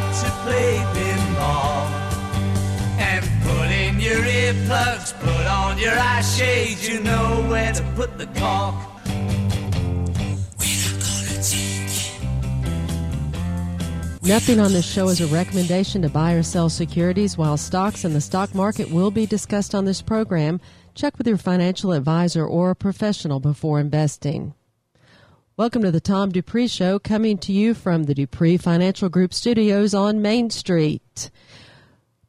to play pinball. And in your earplugs, put on your eye shades, you know where to put the cork. Nothing on this show is a recommendation to buy or sell securities. While stocks and the stock market will be discussed on this program, check with your financial advisor or a professional before investing. Welcome to the Tom Dupree Show, coming to you from the Dupree Financial Group studios on Main Street.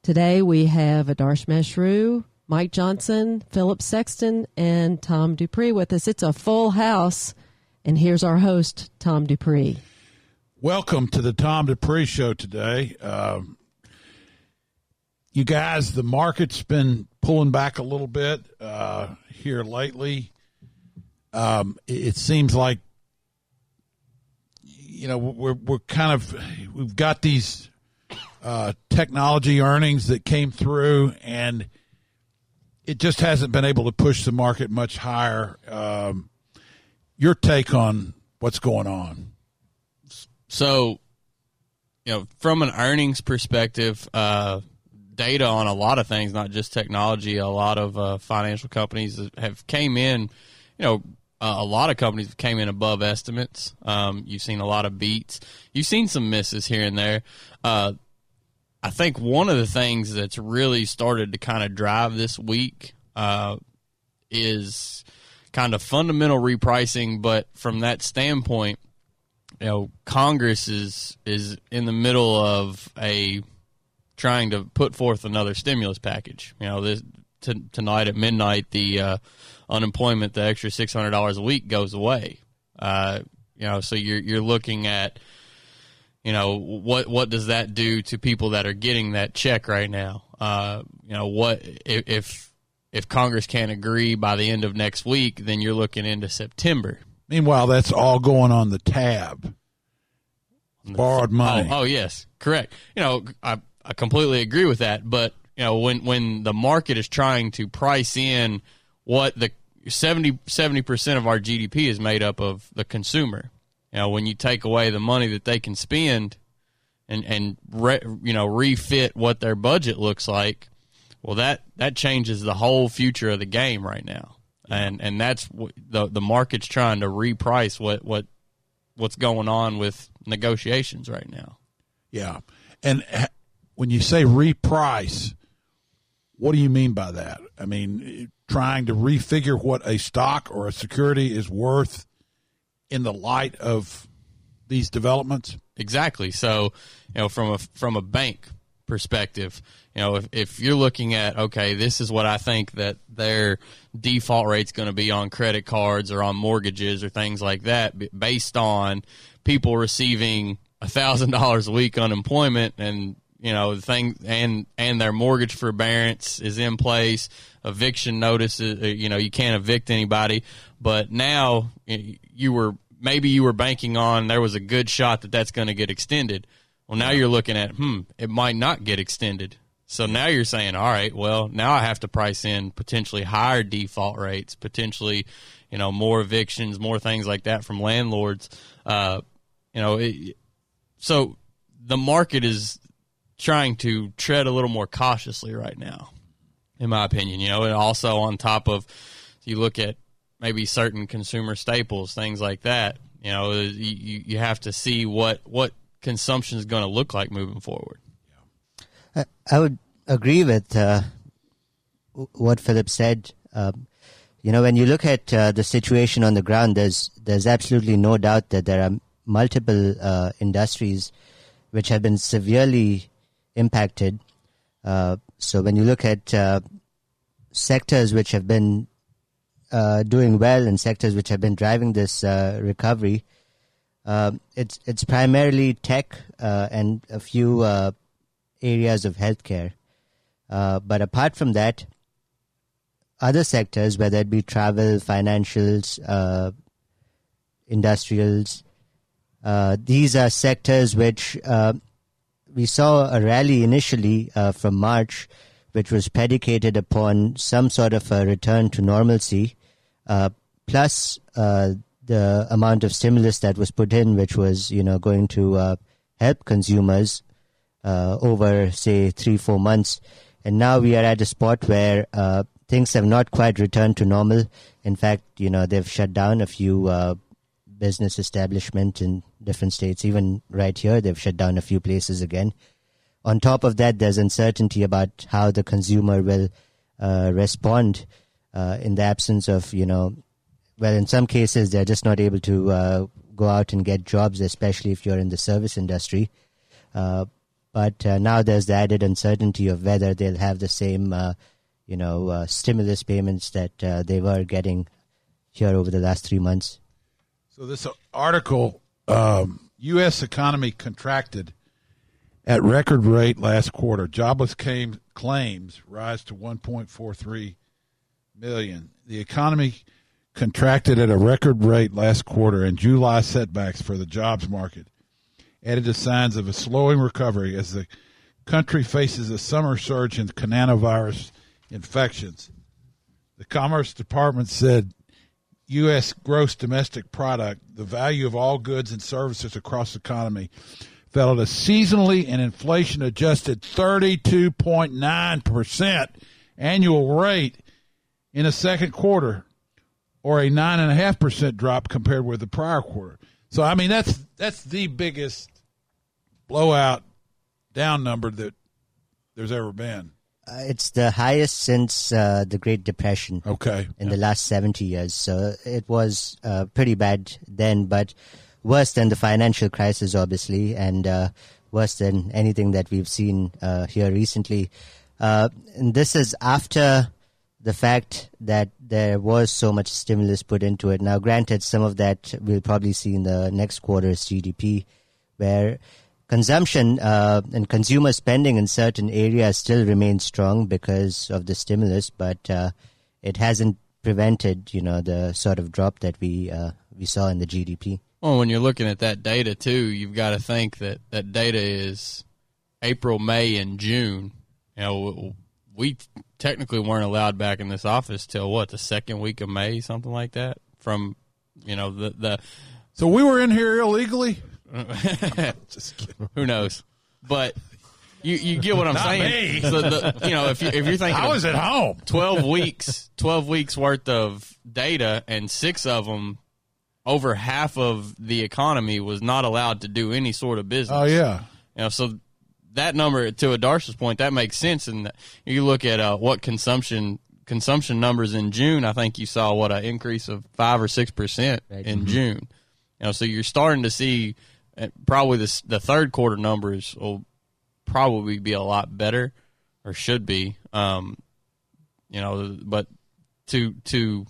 Today we have Adarsh Mashru, Mike Johnson, Philip Sexton, and Tom Dupree with us. It's a full house, and here's our host, Tom Dupree. Welcome to the Tom Dupree Show today. Um, you guys, the market's been pulling back a little bit uh, here lately. Um, it, it seems like you know we're we're kind of we've got these uh, technology earnings that came through, and it just hasn't been able to push the market much higher. Um, your take on what's going on? So, you know, from an earnings perspective, uh, data on a lot of things, not just technology, a lot of uh, financial companies have came in, you know, uh, a lot of companies came in above estimates. Um, you've seen a lot of beats. You've seen some misses here and there. Uh, I think one of the things that's really started to kind of drive this week uh, is kind of fundamental repricing, but from that standpoint, you know, Congress is is in the middle of a trying to put forth another stimulus package. You know, this t- tonight at midnight, the uh, unemployment, the extra six hundred dollars a week goes away. Uh, you know, so you're you're looking at, you know, what what does that do to people that are getting that check right now? Uh, you know, what if if Congress can't agree by the end of next week, then you're looking into September. Meanwhile, that's all going on the tab. Borrowed money. Oh, oh, yes, correct. You know, I I completely agree with that. But you know, when when the market is trying to price in what the 70 percent of our GDP is made up of the consumer. You know, when you take away the money that they can spend, and and re, you know refit what their budget looks like, well that that changes the whole future of the game right now and and that's the the market's trying to reprice what what what's going on with negotiations right now. Yeah, and when you say reprice, what do you mean by that? I mean, trying to refigure what a stock or a security is worth in the light of these developments. Exactly. So, you know, from a from a bank perspective, you know, if, if you're looking at, okay, this is what I think that their default rate's going to be on credit cards or on mortgages or things like that, based on people receiving thousand dollars a week unemployment and you know the thing and and their mortgage forbearance is in place. Eviction notices uh, you know you can't evict anybody. But now you were maybe you were banking on there was a good shot that that's going to get extended. Well now you're looking at hmm it might not get extended. So now you're saying, all right, well, now I have to price in potentially higher default rates, potentially, you know, more evictions, more things like that from landlords. Uh, you know, it, so the market is trying to tread a little more cautiously right now, in my opinion. You know, and also on top of, you look at maybe certain consumer staples, things like that. You know, you you have to see what what consumption is going to look like moving forward. I would agree with uh, what Philip said. Um, you know, when you look at uh, the situation on the ground, there's there's absolutely no doubt that there are multiple uh, industries which have been severely impacted. Uh, so when you look at uh, sectors which have been uh, doing well and sectors which have been driving this recovery, it's it's primarily tech and a few areas of healthcare. But apart from that, other sectors, whether it be travel, financials, uh, industrials, uh, these are sectors which uh, we saw a rally initially uh, from March, which was predicated upon some sort of a return to normalcy, uh, plus uh, the amount of stimulus that was put in, which was you know going to uh, help consumers over say three four months, and now we are at a spot where things have not quite returned to normal. In fact, you know they've shut down a few business establishment in different states. Even right here, they've shut down a few places again. On top of that, there's uncertainty about how the consumer will uh, respond uh, in the absence of, you know, well, in some cases, they're just not able to uh, go out and get jobs, especially if you're in the service industry. Uh, but uh, now there's the added uncertainty of whether they'll have the same, uh, you know, stimulus payments that they were getting here over the last three months. So this article, um, U.S. economy contracted at record rate last quarter. Jobless came, claims rise to 1.43 million. The economy contracted at a record rate last quarter, and July setbacks for the jobs market added to signs of a slowing recovery as the country faces a summer surge in coronavirus infections. The Commerce Department said U.S. gross domestic product, the value of all goods and services across the economy, fell at a seasonally and inflation adjusted 32.9% annual rate in the second quarter, or a 9.5% drop compared with the prior quarter. So, I mean, that's, that's the biggest blowout down number that there's ever been. Uh, it's the highest since uh, the Great Depression. Okay. In yeah. the last 70 years. So it was uh, pretty bad then, but worse than the financial crisis, obviously, and uh, worse than anything that we've seen uh, here recently. Uh, and this is after the fact that there was so much stimulus put into it. Now, granted, some of that we'll probably see in the next quarter's GDP, where consumption uh, and consumer spending in certain areas still remains strong because of the stimulus, but uh, it hasn't prevented, you know, the sort of drop that we uh, we saw in the GDP. Well, when you're looking at that data too, you've got to think that that data is April, May, and June. You know, we technically weren't allowed back in this office till what the second week of May, something like that. From you know the the. So we were in here illegally. Who knows? But you you get what I'm Not saying. Me. So the, you know if you if you're thinking I was at home. twelve weeks twelve weeks worth of data and six of them over half of the economy was not allowed to do any sort of business. Oh yeah. You know so that number to Adarsh's point that makes sense and you look at uh, what consumption consumption numbers in June I think you saw what an increase of 5 or 6% in mm-hmm. June. You know so you're starting to see probably the the third quarter numbers will probably be a lot better or should be. Um, you know, but to to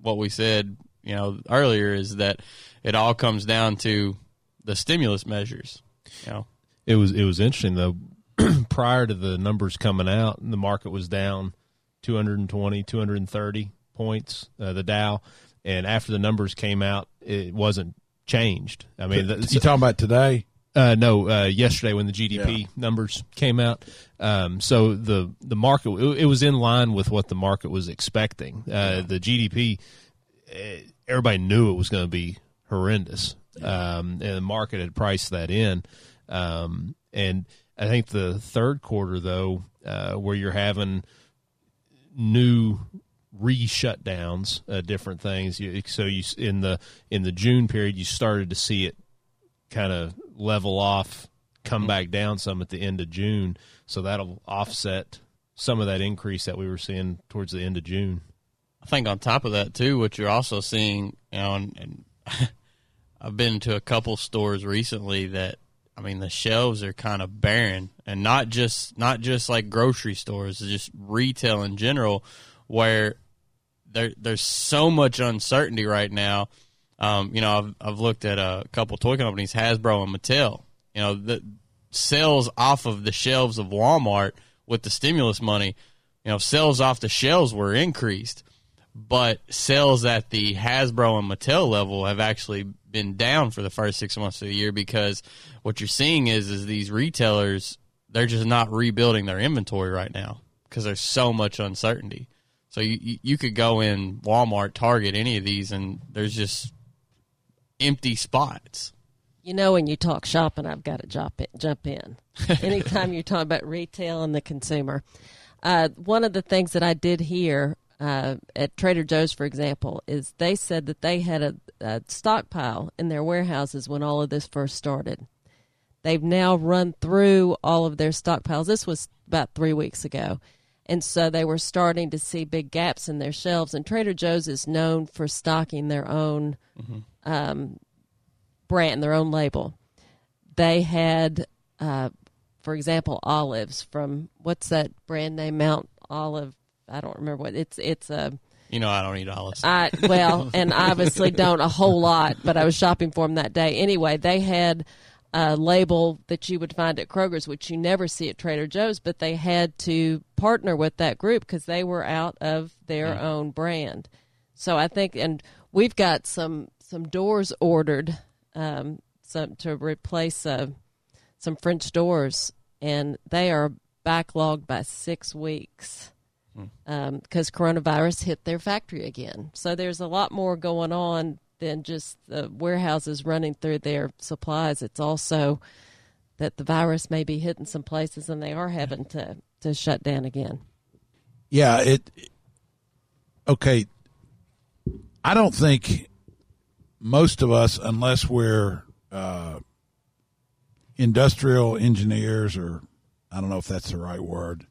what we said, you know, earlier is that it all comes down to the stimulus measures. You know, it was it was interesting though. prior to the numbers coming out, the market was down 220, 230 points, uh, the Dow, and after the numbers came out, it wasn't changed. I mean, you talking about today? Uh, no, uh, yesterday when the GDP yeah. numbers came out. Um, so the the market it, it, was in line with what the market was expecting. Uh, the GDP, eh, everybody knew it was going to be horrendous, um, and the market had priced that in. Um, and I think the third quarter, though, uh, where you're having new re-shutdowns, uh, different things. You, so you in the in the June period, you started to see it kind of level off, come mm-hmm. back down some at the end of June. So that'll offset some of that increase that we were seeing towards the end of June. I think on top of that too, what you're also seeing, you know, and, and I've been to a couple stores recently that I mean the shelves are kind of barren, and not just not just like grocery stores, just retail in general, where there there's so much uncertainty right now. Um, you know, I've I've looked at a couple toy companies, Hasbro and Mattel. You know, the, sales off of the shelves of Walmart with the stimulus money, you know, sales off the shelves were increased, but sales at the Hasbro and Mattel level have actually been down for the first six months of the year because what you're seeing is is these retailers they're just not rebuilding their inventory right now because there's so much uncertainty. So you you could go in Walmart, Target, any of these, and there's just empty spots. You know, when you talk shopping, I've got to jump in. Jump in. Anytime you're talking about retail and the consumer, uh, one of the things that I did hear uh, at Trader Joe's, for example, is they said that they had a, a stockpile in their warehouses when all of this first started. They've now run through all of their stockpiles. This was about three weeks ago. And so they were starting to see big gaps in their shelves. And Trader Joe's is known for stocking their own um, brand, their own label. They had, uh, for example, olives from what's that brand name? Mount Olive. I don't remember what it's. It's a. You know, I don't eat olives. I well, and obviously don't a whole lot, but I was shopping for them that day. Anyway, they had a label that you would find at Kroger's, which you never see at Trader Joe's, but they had to partner with that group because they were out of their own brand. So I think, and we've got some some doors ordered, um, some to replace uh, some French doors, and they are backlogged by six weeks because coronavirus hit their factory again. So there's a lot more going on than just the warehouses running through their supplies. It's also that the virus may be hitting some places and they are having to, to shut down again. Yeah, it. Okay, I don't think most of us, unless we're uh, industrial engineers, or I don't know if that's the right word,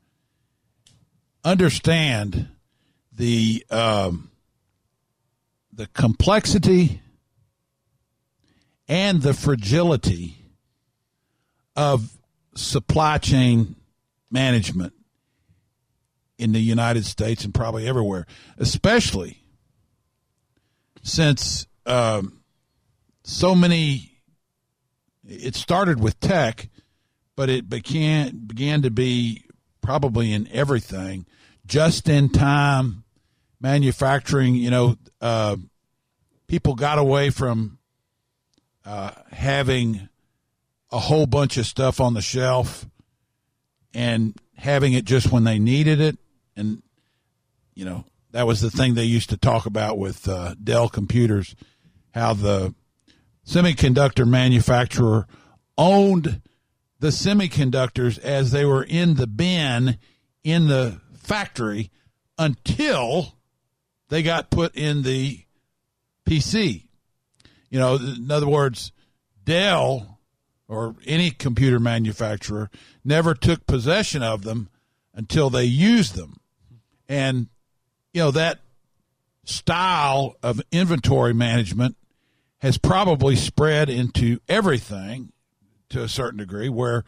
understand the um, the complexity and the fragility of supply chain management in the United States and probably everywhere, especially since um, so many. It started with tech, but it began began to be probably in everything, just in time manufacturing. You know, uh, people got away from uh, having a whole bunch of stuff on the shelf and having it just when they needed it and you know that was the thing they used to talk about with uh, Dell computers, how the semiconductor manufacturer owned the semiconductors as they were in the bin in the factory until they got put in the PC. You know, in other words, Dell or any computer manufacturer never took possession of them until they used them. And, you know, that style of inventory management has probably spread into everything to a certain degree where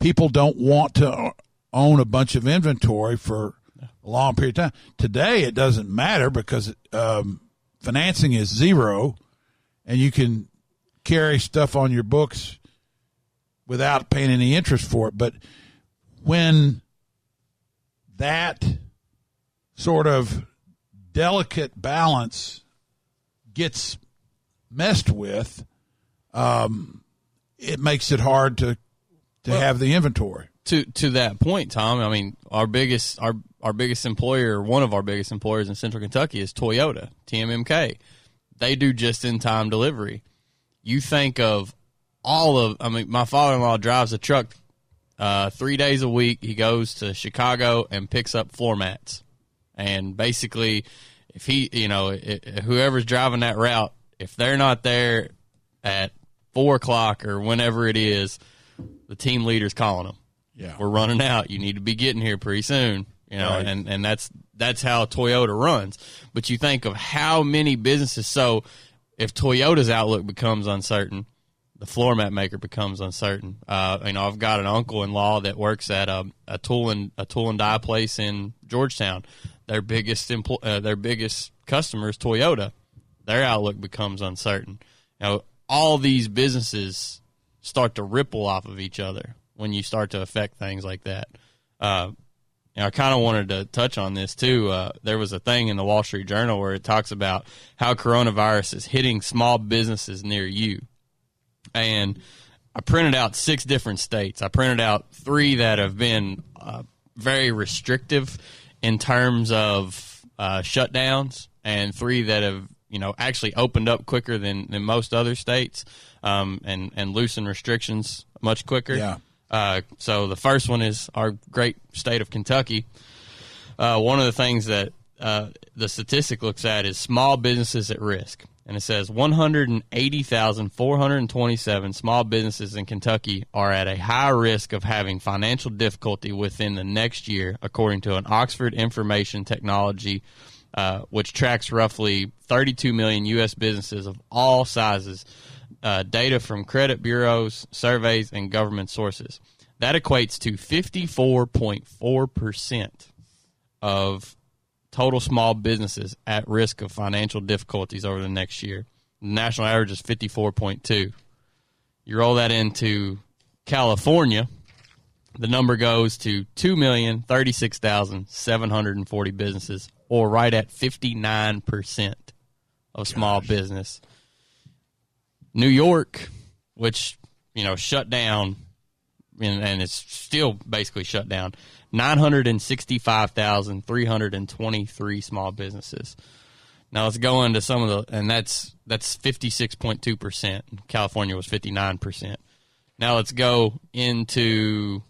people don't want to own a bunch of inventory for a long period of time. Today, it doesn't matter because um, financing is zero and you can carry stuff on your books without paying any interest for it. But when that sort of delicate balance gets messed with, um, it makes it hard to to Well- have the inventory. to to that point, Tom. I mean, our biggest our our biggest employer, one of our biggest employers in Central Kentucky, is Toyota, TMMK. They do just in time delivery. You think of all of. I mean, my father in law drives a truck uh, three days a week. He goes to Chicago and picks up floor mats, and basically, if he, you know, i whoever's driving that route, if they're not there at four o'clock or whenever it is, the team leader's calling them Yeah. we're running out. You need to be getting here pretty soon. You know, Right. and, and that's that's how Toyota runs. But you think of how many businesses. So if Toyota's outlook becomes uncertain, the floor mat maker becomes uncertain. Uh, you know, I've got an uncle in law that works at a, a tool and a tool and die place in Georgetown. Their biggest empl- uh, their biggest customer is Toyota. Their outlook becomes uncertain. You know, all these businesses start to ripple off of each other when you start to affect things like that. Uh, and I kind of wanted to touch on this too. Uh, there was a thing in the Wall Street Journal where it talks about how coronavirus is hitting small businesses near you. And I printed out six different states. I printed out three that have been uh, very restrictive in terms of uh, shutdowns, and three that have you know actually opened up quicker than, than most other states, um, and and loosened restrictions much quicker. Yeah. Uh, so the first one is our great state of Kentucky. Uh, one of the things that uh, the statistic looks at is small businesses at risk. And it says 180,427 small businesses in Kentucky are at a high risk of having financial difficulty within the next year, according to an Oxford Information Technology, uh, which tracks roughly 32 million U.S. businesses of all sizes uh, data from credit bureaus, surveys, and government sources. That equates to 54.4% of total small businesses at risk of financial difficulties over the next year. The national average is 54.2. You roll that into California, the number goes to 2,036,740 businesses, or right at 59% of small business. New York, which you know shut down, and, and it's still basically shut down. Nine hundred and sixty-five thousand three hundred and twenty-three small businesses. Now let's go into some of the, and that's that's fifty-six point two percent. California was fifty-nine percent. Now let's go into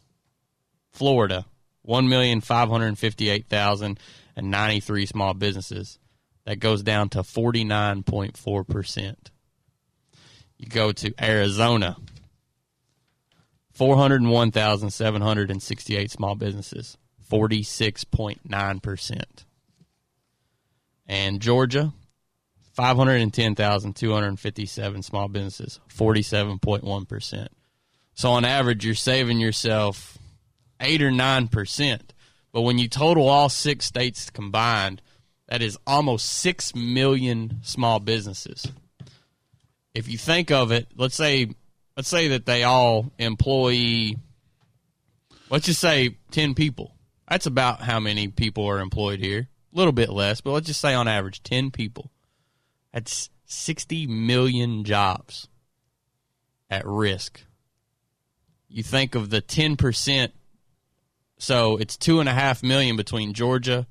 Florida. One million five hundred fifty-eight thousand and ninety-three small businesses. That goes down to forty-nine point four percent. You go to Arizona, 401,768 small businesses, 46.9%. And Georgia, 510,257 small businesses, 47.1%. So on average, you're saving yourself 8 or 9%. But when you total all six states combined, that is almost 6 million small businesses if you think of it, let's say let's say that they all employ let's just say 10 people. That's about how many people are employed here. A little bit less, but let's just say on average 10 people. That's 60 million jobs at risk. You think of the 10%, so it's two and a half million between Georgia,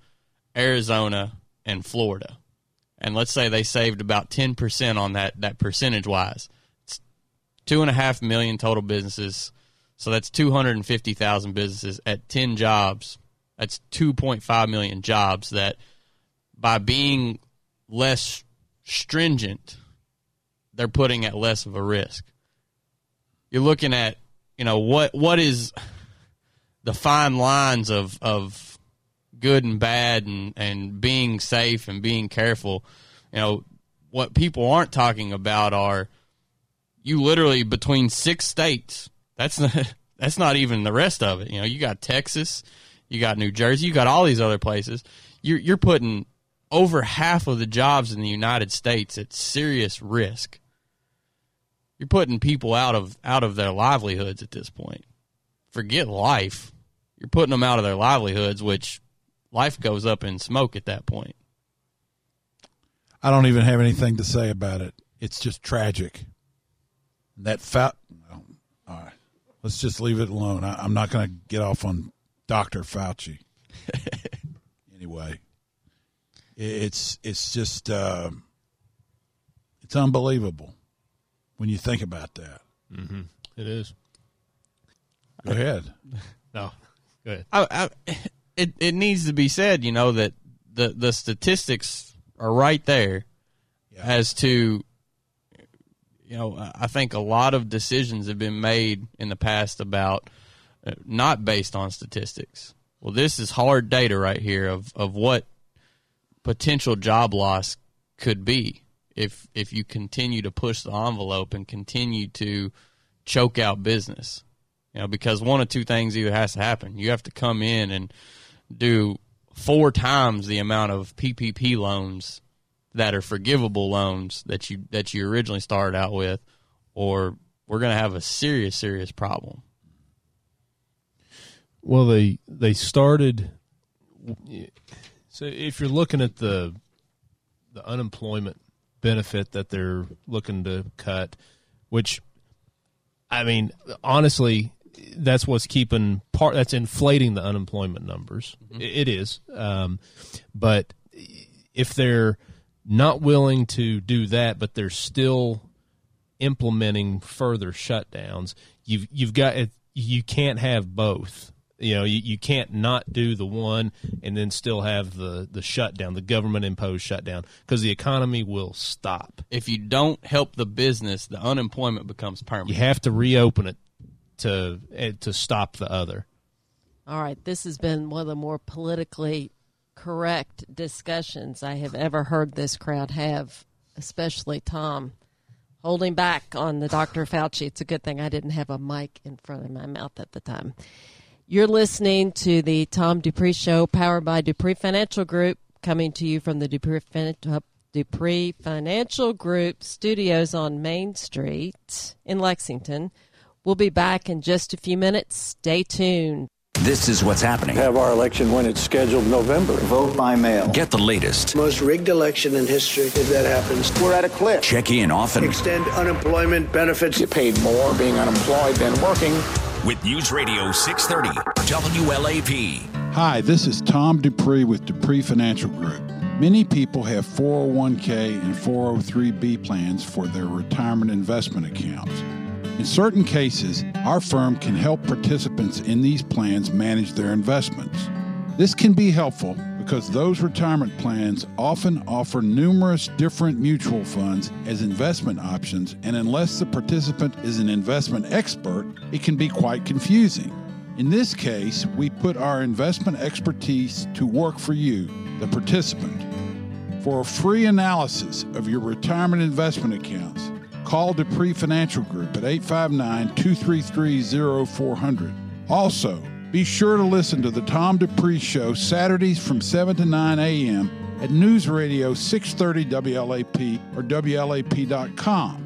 Arizona, and Florida and let's say they saved about 10% on that, that percentage wise. It's two and a half million total businesses. So that's 250,000 businesses at 10 jobs. That's 2.5 million jobs that by being less stringent, they're putting at less of a risk. You're looking at, you know, what what is the fine lines of of good and bad and, and being safe and being careful. You know, what people aren't talking about are you literally between six states. That's not, that's not even the rest of it. You know, you got Texas, you got New Jersey, you got all these other places. You're you're putting over half of the jobs in the United States at serious risk. You're putting people out of out of their livelihoods at this point. Forget life. You're putting them out of their livelihoods, which life goes up in smoke at that point. I don't even have anything to say about it. It's just tragic. That fat. All right, let's just leave it alone. I, am not going to get off on Doctor Fauci. anyway, it's it's just uh, it's unbelievable when you think about that. Mm-hmm. It is. Go ahead. no, go ahead. I, I, it it needs to be said, you know, that the the statistics are right there yeah. as to you know, I think a lot of decisions have been made in the past about uh, not based on statistics. Well, this is hard data right here of, of what potential job loss could be if if you continue to push the envelope and continue to choke out business. You know, because one of two things either has to happen. You have to come in and do four times the amount of PPP loans that are forgivable loans that you that you originally started out with, or we're going to have a serious, serious problem. Well, they they started. So if you're looking at the the unemployment benefit that they're looking to cut, which I mean, honestly, that's what's keeping part. That's inflating the unemployment numbers. Mm-hmm. It, is, um, but if they're not willing to do that, but they're still implementing further shutdowns, you've you've got you can't have both you know you, you can't not do the one and then still have the the shutdown the government imposed shutdown because the economy will stop if you don't help the business the unemployment becomes permanent you have to reopen it to eh, to stop the other. All right. This has been one of the more politically correct discussions i have ever heard this crowd have especially tom holding back on the dr fauci. It's a good thing i didn't have a mic in front of my mouth at the time. You're listening to the Tom Dupree Show, powered by Dupree Financial Group, coming to you from the Dupree, uh, Dupree Financial Group studios on Main Street in Lexington. We'll be back in just a few minutes. Stay tuned. This is what's happening. Have our election when it's scheduled November. Vote by mail. Get the latest. Most rigged election in history if that happens. We're at a cliff. Check in often. Extend unemployment benefits. Get paid more being unemployed than working with News Radio 630 WLAP. Hi, this is Tom Dupree with Dupree Financial Group. Many people have 401k and 403b plans for their retirement investment accounts. In certain cases, our firm can help participants in these plans manage their investments. This can be helpful because those retirement plans often offer numerous different mutual funds as investment options, and unless the participant is an investment expert, it can be quite confusing. In this case, we put our investment expertise to work for you, the participant. For a free analysis of your retirement investment accounts, call Dupree Financial Group at 859 233 0400. Also, be sure to listen to the Tom Dupree Show Saturdays from 7 to 9 a.m. at News Radio 630 WLAP or WLAP.com.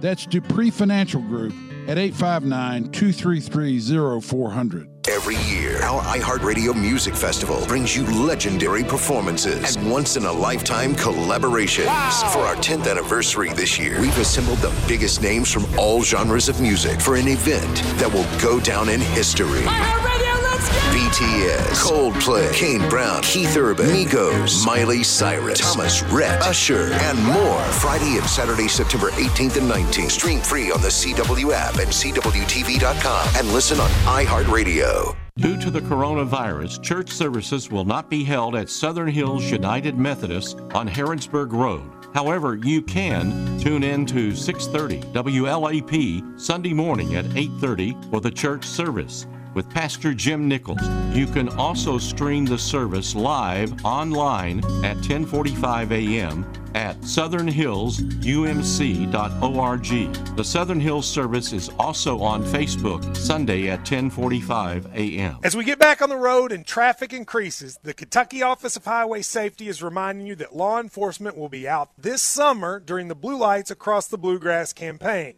That's Dupree Financial Group at 859 233 0400. Every year, our iHeartRadio Music Festival brings you legendary performances and once in a lifetime collaborations. Wow. For our 10th anniversary this year, we've assembled the biggest names from all genres of music for an event that will go down in history. BTS, Coldplay, Kane Brown, Keith Urban, Migos, Miley Cyrus, Thomas Rhett, Usher, and more. Friday and Saturday, September 18th and 19th. Stream free on the CW app and CWTV.com and listen on iHeartRadio. Due to the coronavirus, church services will not be held at Southern Hills United Methodist on Harrodsburg Road. However, you can tune in to 6:30 WLAP Sunday morning at 8:30 for the church service with Pastor Jim Nichols. You can also stream the service live online at 10:45 a.m. at southernhillsumc.org. The Southern Hills service is also on Facebook Sunday at 10:45 a.m. As we get back on the road and traffic increases, the Kentucky Office of Highway Safety is reminding you that law enforcement will be out this summer during the Blue Lights Across the Bluegrass campaign.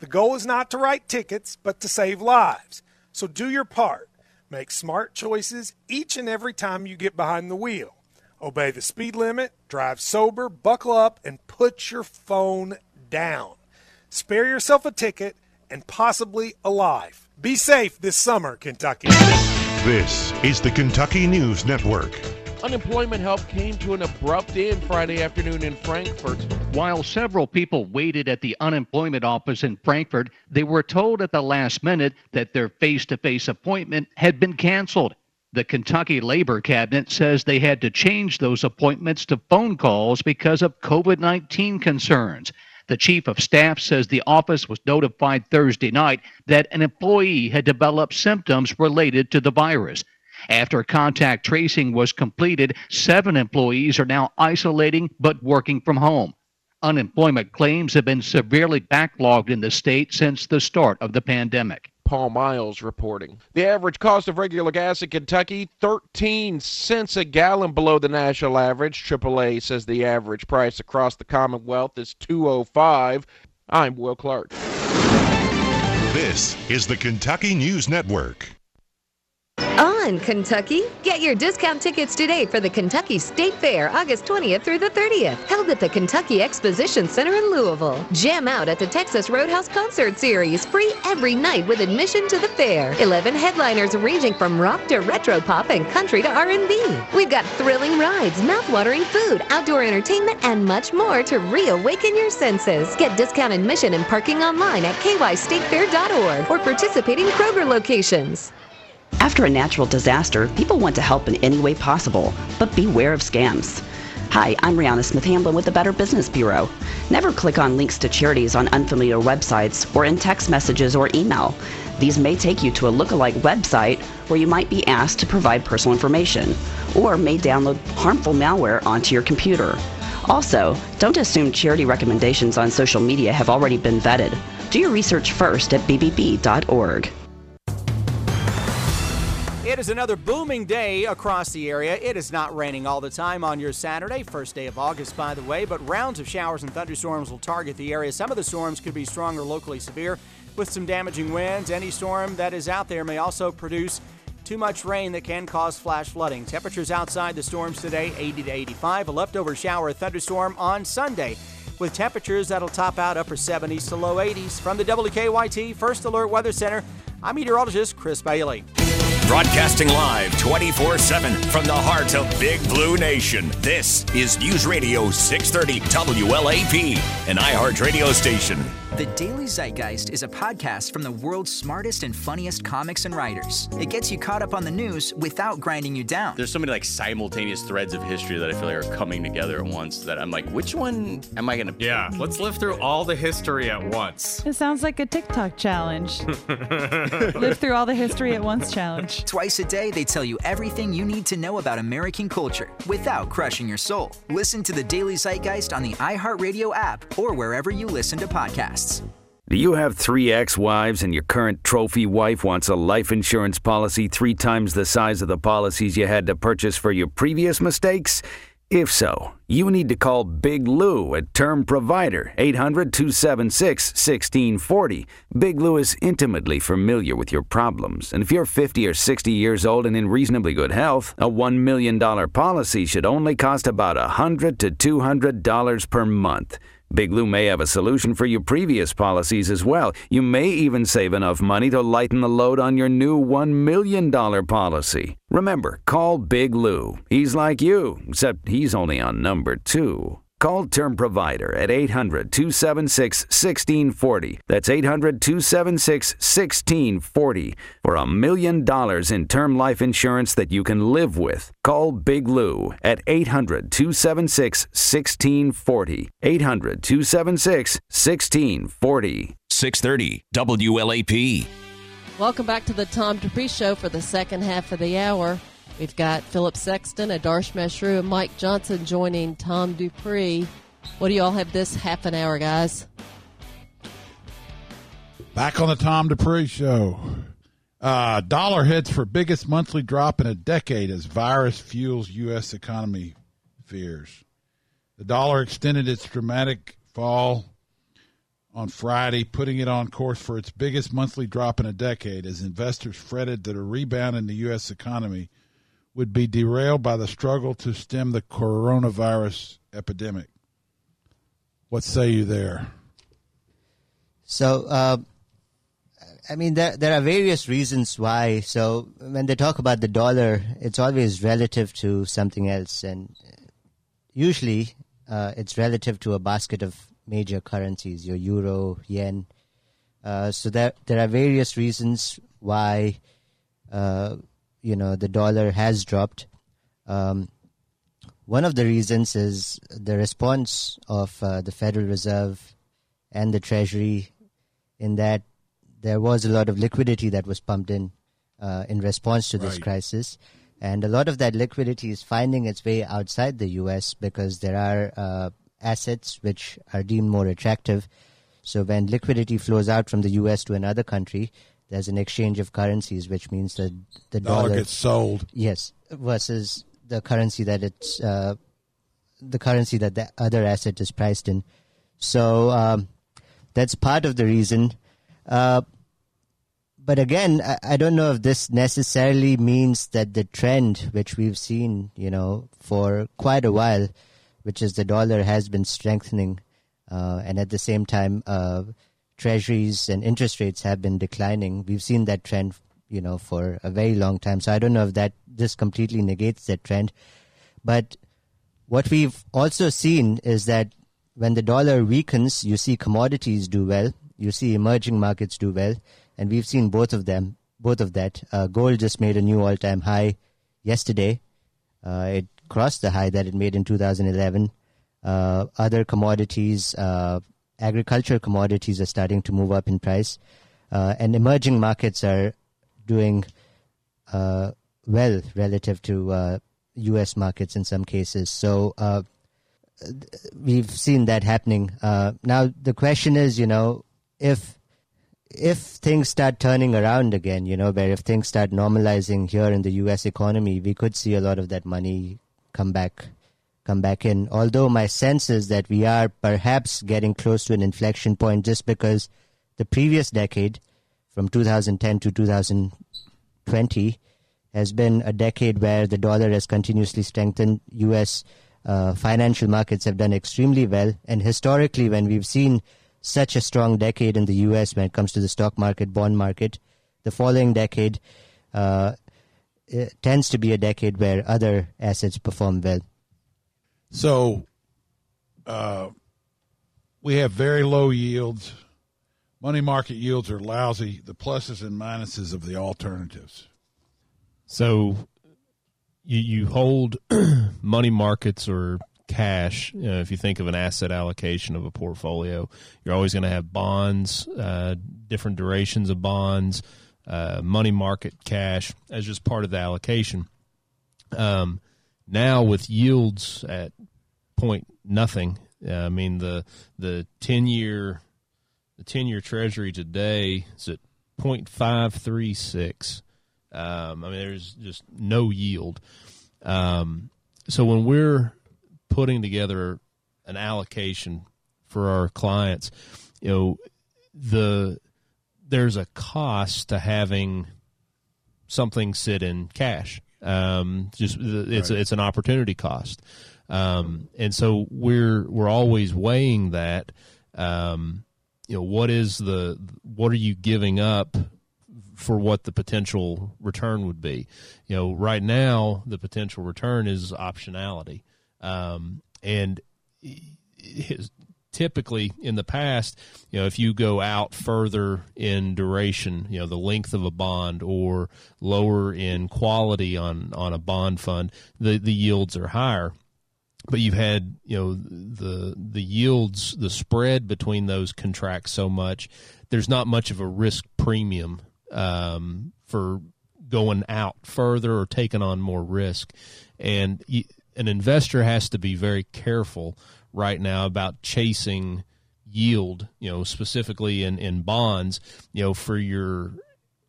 The goal is not to write tickets, but to save lives. So do your part. Make smart choices each and every time you get behind the wheel. Obey the speed limit, drive sober, buckle up, and put your phone down. Spare yourself a ticket and possibly a life. Be safe this summer, Kentucky. This is the Kentucky News Network. Unemployment help came to an abrupt end Friday afternoon in Frankfort. While several people waited at the unemployment office in Frankfort, they were told at the last minute that their face to face appointment had been canceled. The Kentucky Labor Cabinet says they had to change those appointments to phone calls because of COVID 19 concerns. The chief of staff says the office was notified Thursday night that an employee had developed symptoms related to the virus. After contact tracing was completed, seven employees are now isolating but working from home. Unemployment claims have been severely backlogged in the state since the start of the pandemic. Paul Miles reporting. The average cost of regular gas in Kentucky, 13 cents a gallon below the national average. AAA says the average price across the Commonwealth is 205. I'm Will Clark. This is the Kentucky News Network. Oh, Kentucky, get your discount tickets today for the Kentucky State Fair, August 20th through the 30th, held at the Kentucky Exposition Center in Louisville. Jam out at the Texas Roadhouse Concert Series, free every night with admission to the fair. 11 headliners ranging from rock to retro pop and country to R&B. We've got thrilling rides, mouth-watering food, outdoor entertainment, and much more to reawaken your senses. Get discount admission and parking online at kystatefair.org or participating Kroger locations. After a natural disaster, people want to help in any way possible, but beware of scams. Hi, I'm Rihanna Smith Hamblin with the Better Business Bureau. Never click on links to charities on unfamiliar websites or in text messages or email. These may take you to a lookalike website where you might be asked to provide personal information or may download harmful malware onto your computer. Also, don't assume charity recommendations on social media have already been vetted. Do your research first at bbb.org. It is another booming day across the area. It is not raining all the time on your Saturday, first day of August, by the way, but rounds of showers and thunderstorms will target the area. Some of the storms could be strong or locally severe with some damaging winds. Any storm that is out there may also produce too much rain that can cause flash flooding. Temperatures outside the storms today 80 to 85. A leftover shower or thunderstorm on Sunday with temperatures that'll top out upper 70s to low 80s. From the WKYT First Alert Weather Center, I'm meteorologist Chris Bailey. Broadcasting live 24 7 from the heart of Big Blue Nation. This is News Radio 630 WLAP, an iHeart radio station. The Daily Zeitgeist is a podcast from the world's smartest and funniest comics and writers. It gets you caught up on the news without grinding you down. There's so many like simultaneous threads of history that I feel like are coming together at once that I'm like, which one am I gonna? Yeah, let's live through all the history at once. It sounds like a TikTok challenge. live through all the history at once challenge. Twice a day, they tell you everything you need to know about American culture without crushing your soul. Listen to the Daily Zeitgeist on the iHeartRadio app or wherever you listen to podcasts. Do you have three ex wives and your current trophy wife wants a life insurance policy three times the size of the policies you had to purchase for your previous mistakes? If so, you need to call Big Lou at Term Provider 800 276 1640. Big Lou is intimately familiar with your problems, and if you're 50 or 60 years old and in reasonably good health, a $1 million policy should only cost about 100 to $200 per month. Big Lou may have a solution for your previous policies as well. You may even save enough money to lighten the load on your new $1 million policy. Remember, call Big Lou. He's like you, except he's only on number two. Call Term Provider at 800 276 1640. That's 800 276 1640 for a million dollars in term life insurance that you can live with. Call Big Lou at 800 276 1640. 800 276 1640. 630 WLAP. Welcome back to the Tom Dupree Show for the second half of the hour. We've got Philip Sexton, Adarsh Mashru, and Mike Johnson joining Tom Dupree. What do you all have this half an hour, guys? Back on the Tom Dupree Show. Uh, dollar heads for biggest monthly drop in a decade as virus fuels U.S. economy fears. The dollar extended its dramatic fall on Friday, putting it on course for its biggest monthly drop in a decade as investors fretted that a rebound in the U.S. economy would be derailed by the struggle to stem the coronavirus epidemic. What say you there? So, uh, I mean, there there are various reasons why. So, when they talk about the dollar, it's always relative to something else, and usually uh, it's relative to a basket of major currencies, your euro, yen. Uh, so there there are various reasons why uh, you know the dollar has dropped. Um, one of the reasons is the response of uh, the Federal Reserve and the Treasury, in that there was a lot of liquidity that was pumped in uh, in response to this Right. crisis, and a lot of that liquidity is finding its way outside the U.S. because there are uh, assets which are deemed more attractive. So when liquidity flows out from the U.S. to another country, there's an exchange of currencies, which means that the Dollar dollar, gets sold. Yes, versus the currency that it's uh, the currency that the other asset is priced in. So um, that's part of the reason. Uh, but again, I, I don't know if this necessarily means that the trend, which we've seen, you know, for quite a while, which is the dollar has been strengthening, uh, and at the same time, uh, treasuries and interest rates have been declining. We've seen that trend, you know, for a very long time. So I don't know if that this completely negates that trend, but what we've also seen is that when the dollar weakens, you see commodities do well, you see emerging markets do well, and we've seen both of them, both of that. Uh, gold just made a new all-time high yesterday. Uh, it crossed the high that it made in 2011. Uh, other commodities, uh, agricultural commodities, are starting to move up in price, uh, and emerging markets are doing uh, well relative to U.S. markets in some cases. So we've seen that happening. now the question is, you know, if if things start turning around again, you know, where if things start normalizing here in the U.S. economy, we could see a lot of that money come back, come back in. Although my sense is that we are perhaps getting close to an inflection point, just because the previous decade, from 2010 to 2020, has been a decade where the dollar has continuously strengthened. U.S. Uh, financial markets have done extremely well, and historically, when we've seen such a strong decade in the U.S. when it comes to the stock market, bond market. The following decade uh, tends to be a decade where other assets perform well. So, uh, we have very low yields. Money market yields are lousy. The pluses and minuses of the alternatives. So, you you hold money markets or cash. You know, if you think of an asset allocation of a portfolio, you're always going to have bonds, uh, different durations of bonds, uh, money market cash as just part of the allocation. Um, now with yields at point nothing, uh, I mean the the ten year the ten year Treasury today is at point five three six. Um, I mean, there's just no yield. Um, so when we're putting together an allocation for our clients, you know, the there's a cost to having something sit in cash. Um, just it's right. it's an opportunity cost, um, and so we're we're always weighing that. Um, you know, what is the what are you giving up for what the potential return would be? You know, right now the potential return is optionality. Um, and his, typically in the past, you know, if you go out further in duration, you know, the length of a bond or lower in quality on, on a bond fund, the, the yields are higher. But you've had, you know, the the yields, the spread between those contracts so much. There's not much of a risk premium um, for going out further or taking on more risk. And an investor has to be very careful right now about chasing yield, you know, specifically in, in bonds, you know, for your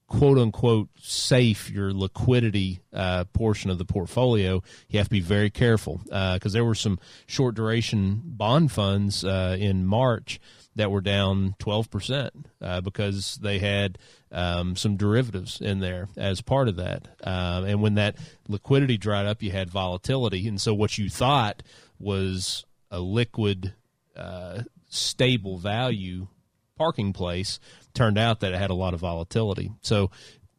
quote unquote safe, your liquidity uh, portion of the portfolio, you have to be very careful because uh, there were some short duration bond funds uh, in March that were down 12% uh, because they had um, some derivatives in there as part of that. Um, and when that liquidity dried up, you had volatility. And so what you thought was a liquid, uh, stable value parking place turned out that it had a lot of volatility. So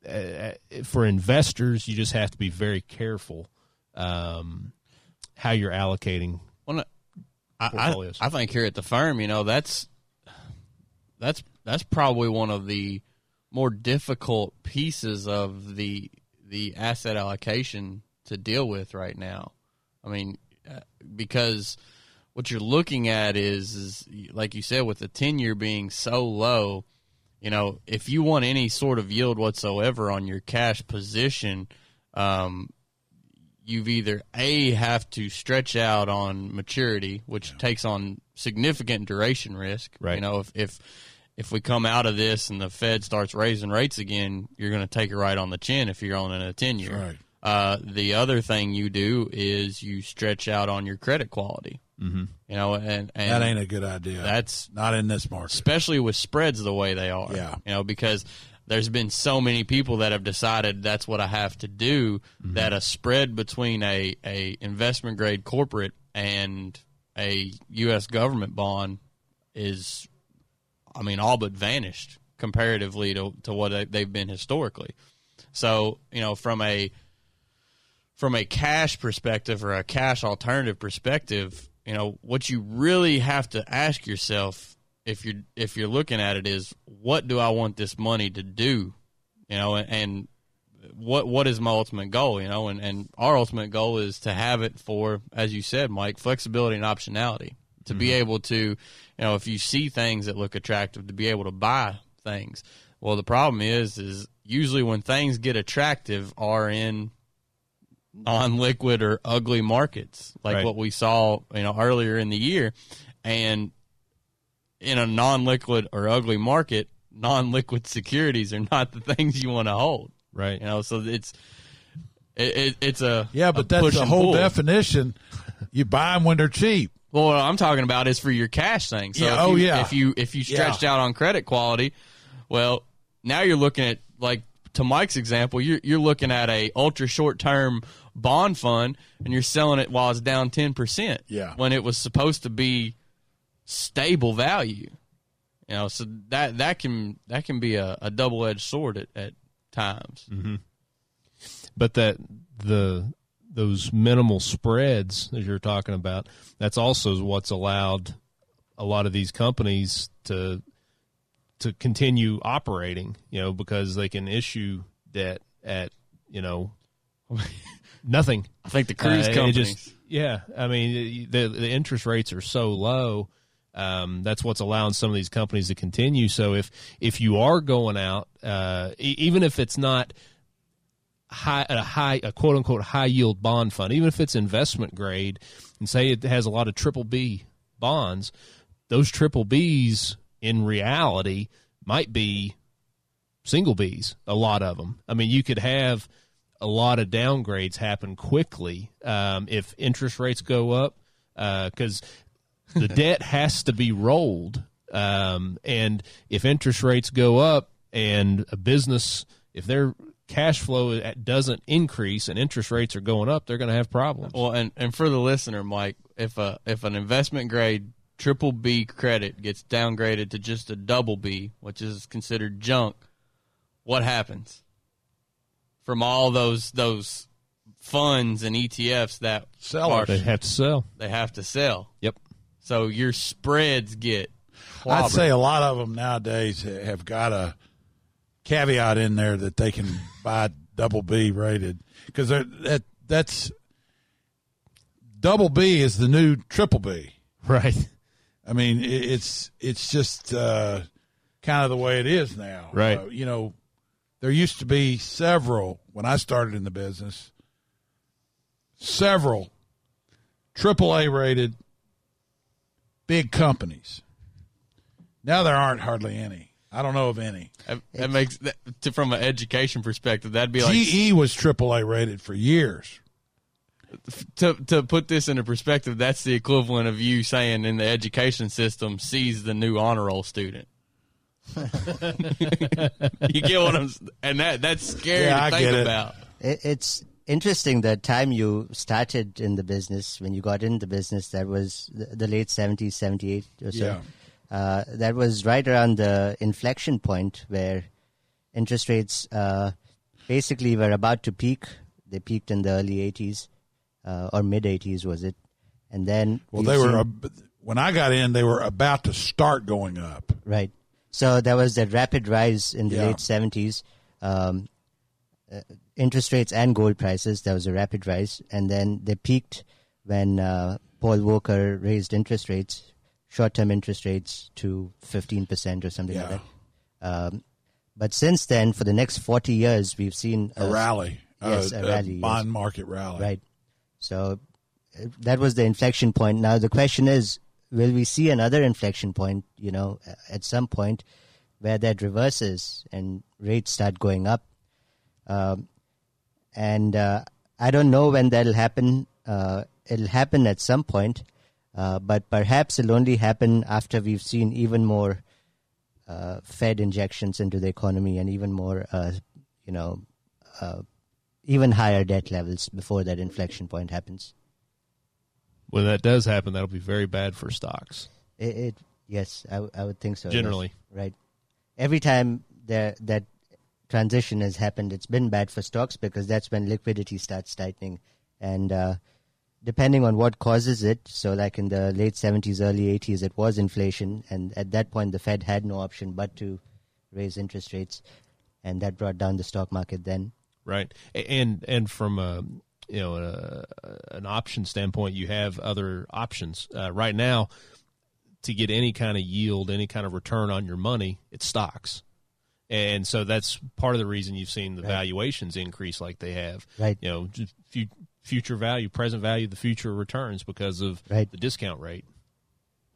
uh, for investors, you just have to be very careful um, how you're allocating. Well, I, I, I think here at the firm, you know, that's that's that's probably one of the more difficult pieces of the the asset allocation to deal with right now. I mean, uh, because what you're looking at is, is like you said, with the ten year being so low, you know, if you want any sort of yield whatsoever on your cash position, um, you've either a have to stretch out on maturity, which yeah. takes on significant duration risk. Right. You know, if if if we come out of this and the Fed starts raising rates again, you're going to take it right on the chin if you're on a 10 year. Right. Uh, the other thing you do is you stretch out on your credit quality. Mm-hmm. You know, and, and, that ain't a good idea. That's not in this market, especially with spreads the way they are. Yeah, you know, because there's been so many people that have decided that's what I have to do Mm-hmm. that a spread between a, a investment grade corporate and a U.S. government bond is, I mean, all but vanished comparatively to, to what they- they've been historically. So, you know, from a from a cash perspective or a cash alternative perspective, you know, what you really have to ask yourself if you're if you're looking at it is what do I want this money to do? You know, and, and what what is my ultimate goal, you know, and, and our ultimate goal is to have it for, as you said, Mike, flexibility and optionality. To be mm-hmm. able to, you know, if you see things that look attractive, to be able to buy things. Well, the problem is, is usually when things get attractive are in non-liquid or ugly markets, like Right. what we saw, you know, earlier in the year, and in a non-liquid or ugly market, non-liquid securities are not the things you want to hold. Right. You know, so it's it, it, it's a Yeah, a but that's push the whole pull. definition. You buy them when they're cheap. Well, what I'm talking about is for your cash thing. So Yeah, if oh, you, yeah. if you if you stretched Yeah. out on credit quality, well, now you're looking at like to Mike's example, you're you're looking at a ultra short term bond fund and you're selling it while it's down ten percent. Yeah. When it was supposed to be stable value. You know, so that that can that can be a, a double edged sword at, at times. Mm-hmm. But that the those minimal spreads that you're talking about, that's also what's allowed a lot of these companies to to continue operating. You know, because they can issue debt at you know nothing. I think the cruise Uh, companies. just- yeah, I mean the the interest rates are so low. Um, that's what's allowing some of these companies to continue. So if if you are going out, uh, e- even if it's not high a high a quote unquote high yield bond fund, even if it's investment grade, and say it has a lot of triple B bonds, those triple Bs in reality might be single Bs, A lot of them. I mean, you could have a lot of downgrades happen quickly um, if interest rates go up because the debt has to be rolled. Um, and if interest rates go up and a business, if their cash flow doesn't increase and interest rates are going up, they're going to have problems. Well, and, and for the listener, Mike, if a if an investment grade triple B credit gets downgraded to just a double B, which is considered junk, what happens? From all those those funds and ETFs that Sellers. They have to sell. They have to sell. Yep. So your spreads get. I'd say a lot of them nowadays have got a caveat in there that they can buy double B rated because that that's double B is the new triple B. Right. I mean, it's it's just uh, kind of the way it is now. Right. Uh, you know, there used to be several when I started in the business. Several triple A rated big companies. Now there aren't hardly any. I don't know of any. That, that makes that, to, from an education perspective, that'd be like GE was triple A rated for years. To to put this into perspective, that's the equivalent of you saying in the education system, "Seize the new honor roll student." you get what I'm, and that that's scary Yeah, to I think get about. It, it's interesting the time you started in the business when you got in the business that was the, the late 70s 78 or so Yeah. uh, that was right around the inflection point where interest rates uh, basically were about to peak they peaked in the early 80s uh, or mid 80s was it and then Well, they were seen- when I got in, they were about to start going up. Right. So there was that rapid rise in the Yeah. late 70s. Um, uh, interest rates and gold prices, there was a rapid rise. And then they peaked when uh, Paul Volcker raised interest rates, short term interest rates, to 15% or something like that. Um, but since then, for the next 40 years, we've seen A rally. Yes, Uh, a a rally. yes. bond market rally. Right. So that was the inflection point. Now the question is, will we see another inflection point? You know, at some point where that reverses and rates start going up. Um, and uh, I don't know when that'll happen. Uh, it'll happen at some point, uh, but perhaps it'll only happen after we've seen even more uh, Fed injections into the economy and even more, uh, you know, uh, even higher debt levels before that inflection point happens. When that does happen, that'll be very bad for stocks. It, it yes, I would think so. yes. Generally. right. Every time there that transition has happened, it's been bad for stocks because that's when liquidity starts tightening, and uh, depending on what causes it. So, like in the late seventies, early eighties, it was inflation, and at that point, the Fed had no option but to raise interest rates, and that brought down the stock market. Then, right? And and from a you know a, an option standpoint, you have other options uh, right now to get any kind of yield, any kind of return on your money. It's stocks. And so that's part of the reason you've seen the Right. valuations increase like they have. Right. You know, just future value, present value, the future returns because of Right. the discount rate.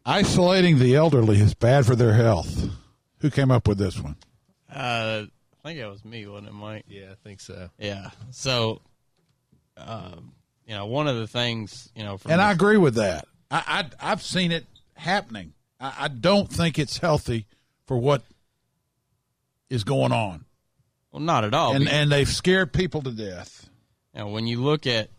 Isolating the elderly is bad for their health. Who came up with this one? Uh, I think that was me, wasn't it, Mike? Yeah, I think so. Yeah. So, um, you know, one of the things, you know, from And the- I agree with that. I, I I've seen it happening. I, I don't think it's healthy for what is going on, well, not at all. and Be- and they've scared people to death. you know, when you look at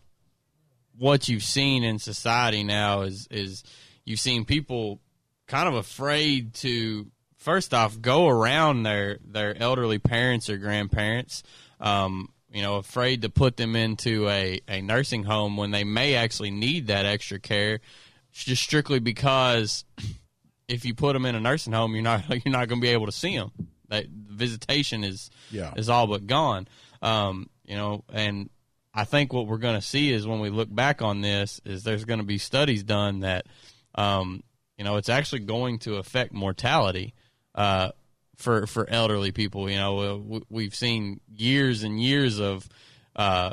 what you've seen in society now is is you've seen people kind of afraid to first off go around their their elderly parents or grandparents um, you know afraid to put them into a, a nursing home when they may actually need that extra care just strictly because if you put them in a nursing home you're not you're not going to be able to see them that visitation is Yeah. is all but gone. Um, you know and I think what we're going to see is when we look back on this is there's going to be studies done that um, you know it's actually going to affect mortality uh, for for elderly people. You know, we- we've seen years and years of uh,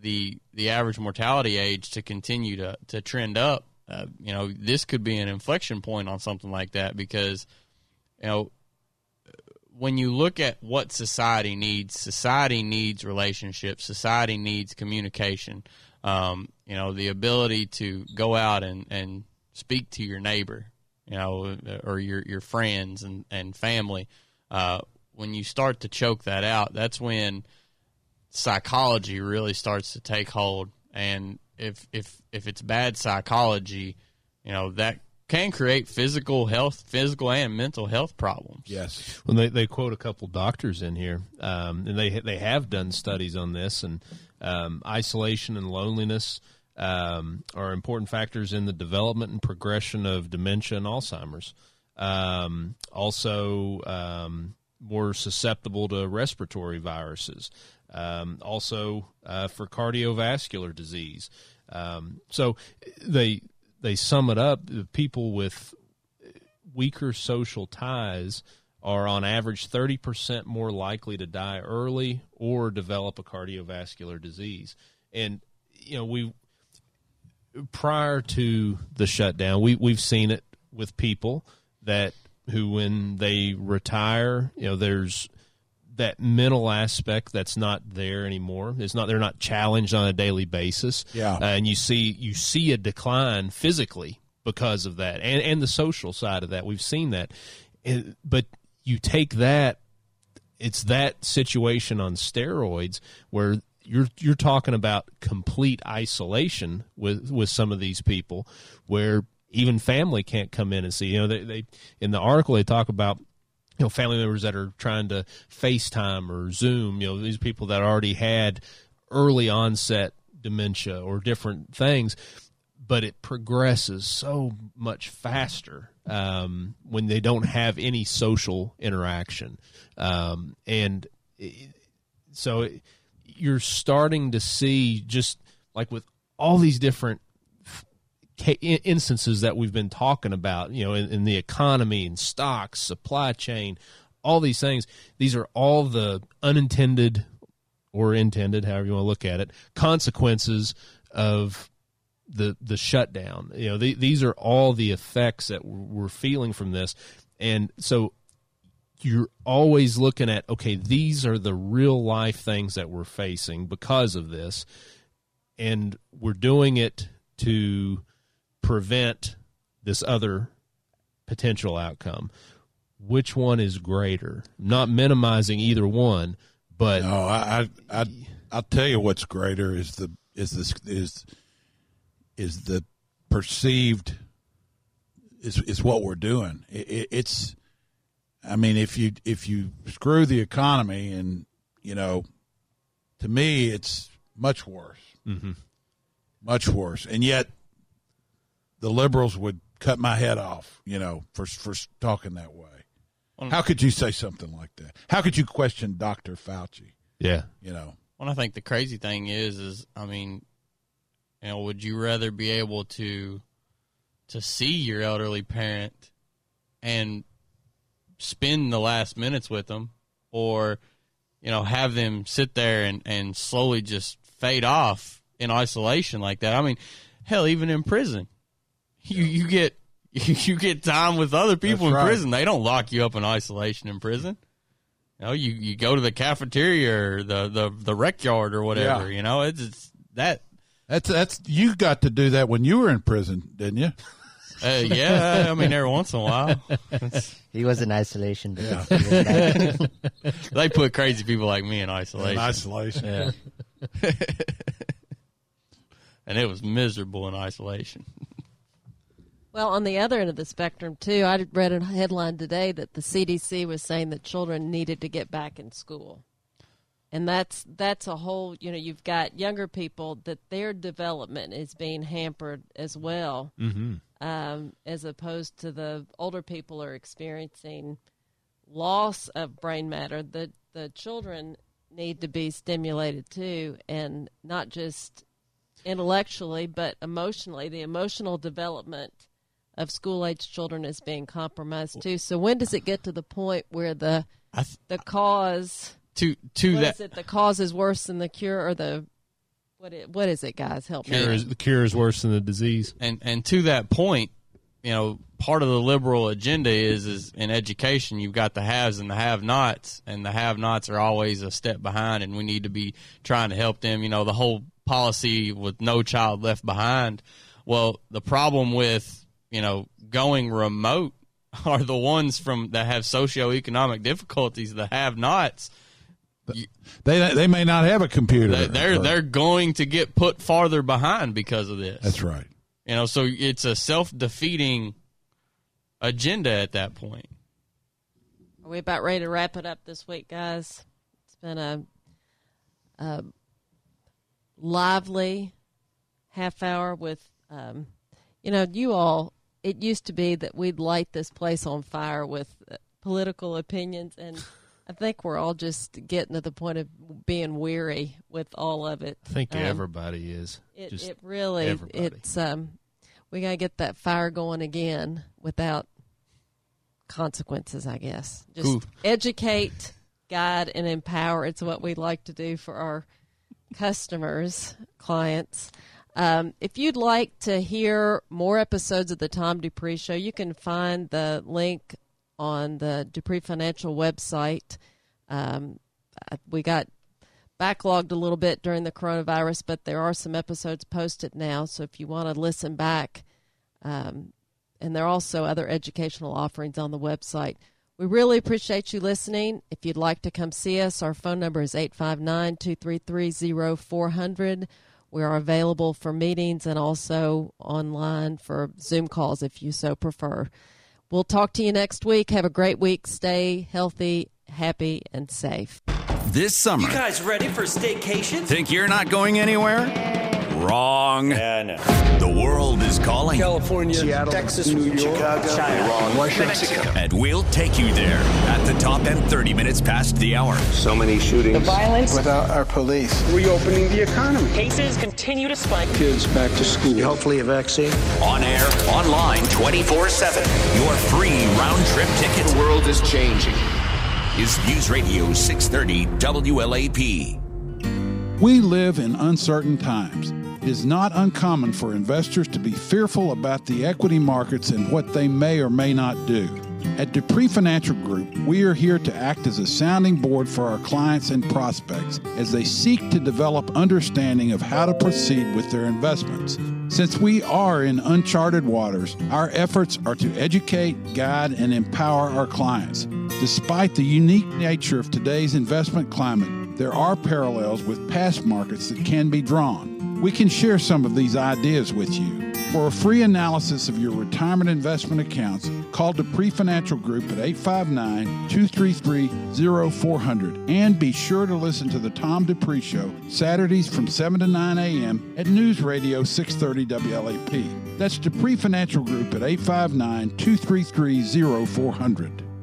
the the average mortality age to continue to to trend up. Uh, you know, this could be an inflection point on something like that because you know when you look at what society needs, society needs relationships, society needs communication. Um, you know, the ability to go out and, and speak to your neighbor, you know, or your, your friends and, and family. Uh, when you start to choke that out, that's when psychology really starts to take hold. And if, if, if it's bad psychology, you know, that can create physical health, physical and mental health problems. Yes. Well, they, they quote a couple doctors in here, um, and they they have done studies on this, and um, isolation and loneliness um, are important factors in the development and progression of dementia and Alzheimer's. Um, also, um, more susceptible to respiratory viruses. Um, also, uh, for cardiovascular disease. Um, so they they sum it up. People with weaker social ties are on average 30% more likely to die early or develop a cardiovascular disease. And, you know, we, prior to the shutdown, we, we've seen it with people that who, when they retire, you know, there's that mental aspect that's not there anymore. It's not, they're not challenged on a daily basis. Yeah. Uh, and you see, you see a decline physically because of that and, and the social side of that. We've seen that. And, but you take that, it's that situation on steroids where you're you're talking about complete isolation with with some of these people where even family can't come in and see. You know, they, they in the article they talk about you know family members that are trying to FaceTime or Zoom. You know, these people that already had early onset dementia or different things, but it progresses so much faster um, when they don't have any social interaction, um, and it, so it, you're starting to see just like with all these different instances that we've been talking about, you know, in, in the economy and stocks, supply chain, all these things. These are all the unintended or intended, however you want to look at it, consequences of the the shutdown. You know, the, these are all the effects that we're feeling from this, and so you're always looking at okay, these are the real life things that we're facing because of this, and we're doing it to prevent this other potential outcome. which one is greater. not minimizing either one, but no, I, I, I, I'll tell you what's greater is the is this is is the perceived is is what we're doing. It, it, it's, I mean, if you if you screw the economy, and you know, to me, it's much worse, mm-hmm. much worse, and yet the liberals would cut my head off, you know, for for talking that way. How could you say something like that? How could you question Dr. Fauci? Yeah. You know. Well, I think the crazy thing is, is I mean, you know, would you rather be able to to see your elderly parent and spend the last minutes with them, or you know, have them sit there and and slowly just fade off in isolation like that? I mean, hell, even in prison, you you get you get time with other people That's in right. prison. They don't lock you up in isolation in prison. You know, you, you go to the cafeteria or the, the, the rec yard or whatever. Yeah. You know, it's, it's that. That's that's you got to do that when you were in prison, didn't you? Uh, yeah, I mean every once in a while. He was in isolation. but Yeah. he was back. they put crazy people like me in isolation. In isolation. Yeah. and it was miserable in isolation. Well, on the other end of the spectrum, too, I read a headline today that the CDC was saying that children needed to get back in school. And that's that's a whole, you know, you've got younger people that their development is being hampered as well, Mhm. Um, as opposed to the older people are experiencing loss of brain matter. The the children need to be stimulated too, and not just intellectually but emotionally. The emotional development of school age children is being compromised too. So when does it get to the point where the the cause to to that is it? The cause is worse than the cure, or the what? It, what is it, guys? Help cure me. is, the cure is worse than the disease. and and to that point, you know, part of the liberal agenda is is in education you've got the haves and the have-nots, and the have-nots are always a step behind, and we need to be trying to help them. You know, the whole policy with no child left behind. Well, the problem with you know going remote are the ones from that have socioeconomic difficulties, the have-nots. They they may not have a computer. They- They're or- they're going to get put farther behind because of this. That's right. You know, so it's a self defeating agenda at that point. Are we about ready to wrap it up this week, guys? It's been a, a lively half hour with, um, you know, you all. It used to be that we'd light this place on fire with uh, political opinions, and I think we're all just getting to the point of being weary with all of it. I think Um, everybody is. It, it really, everybody. it's um, we gotta get that fire going again without consequences. I guess just Ooh. educate, guide, and empower. It's what we like to do for our customers, clients. Um, if you'd like to hear more episodes of the Tom Dupree Show, you can find the link on the Dupree Financial website. Um, uh, we got backlogged a little bit during the coronavirus, but there are some episodes posted now. So if you want to listen back, um, and there are also other educational offerings on the website. We really appreciate you listening. If you'd like to come see us, our phone number is 859 233 0400. We are available for meetings and also online for Zoom calls if you so prefer. We'll talk to you next week. Have a great week. Stay healthy, happy, and safe. This summer, You guys ready for staycation? think you're not going anywhere? Wrong. Yeah, I know. The world is calling. California, Seattle, Texas, New York, Chicago, China, wrong Washington. And we'll take you there at the top and 30 minutes past the hour. So many shootings. The violence. Without our police. Reopening the economy. Cases continue to spike. Kids back to school. Hopefully a vaccine. On air, online, 24 7. Your free round trip ticket. The world is changing. Is News Radio 630 WLAP. We live in uncertain times. It is not uncommon for investors to be fearful about the equity markets and what they may or may not do. At Dupree Financial Group, we are here to act as a sounding board for our clients and prospects as they seek to develop understanding of how to proceed with their investments. Since we are in uncharted waters, our efforts are to educate, guide, and empower our clients. Despite the unique nature of today's investment climate, there are parallels with past markets that can be drawn. We can share some of these ideas with you. For a free analysis of your retirement investment accounts, call Dupree Financial Group at 859 233 0400 and be sure to listen to the Tom Dupree Show Saturdays from 7 to 9 a.m. at News Radio 630 WLAP. That's Dupree Financial Group at 859 233 0400.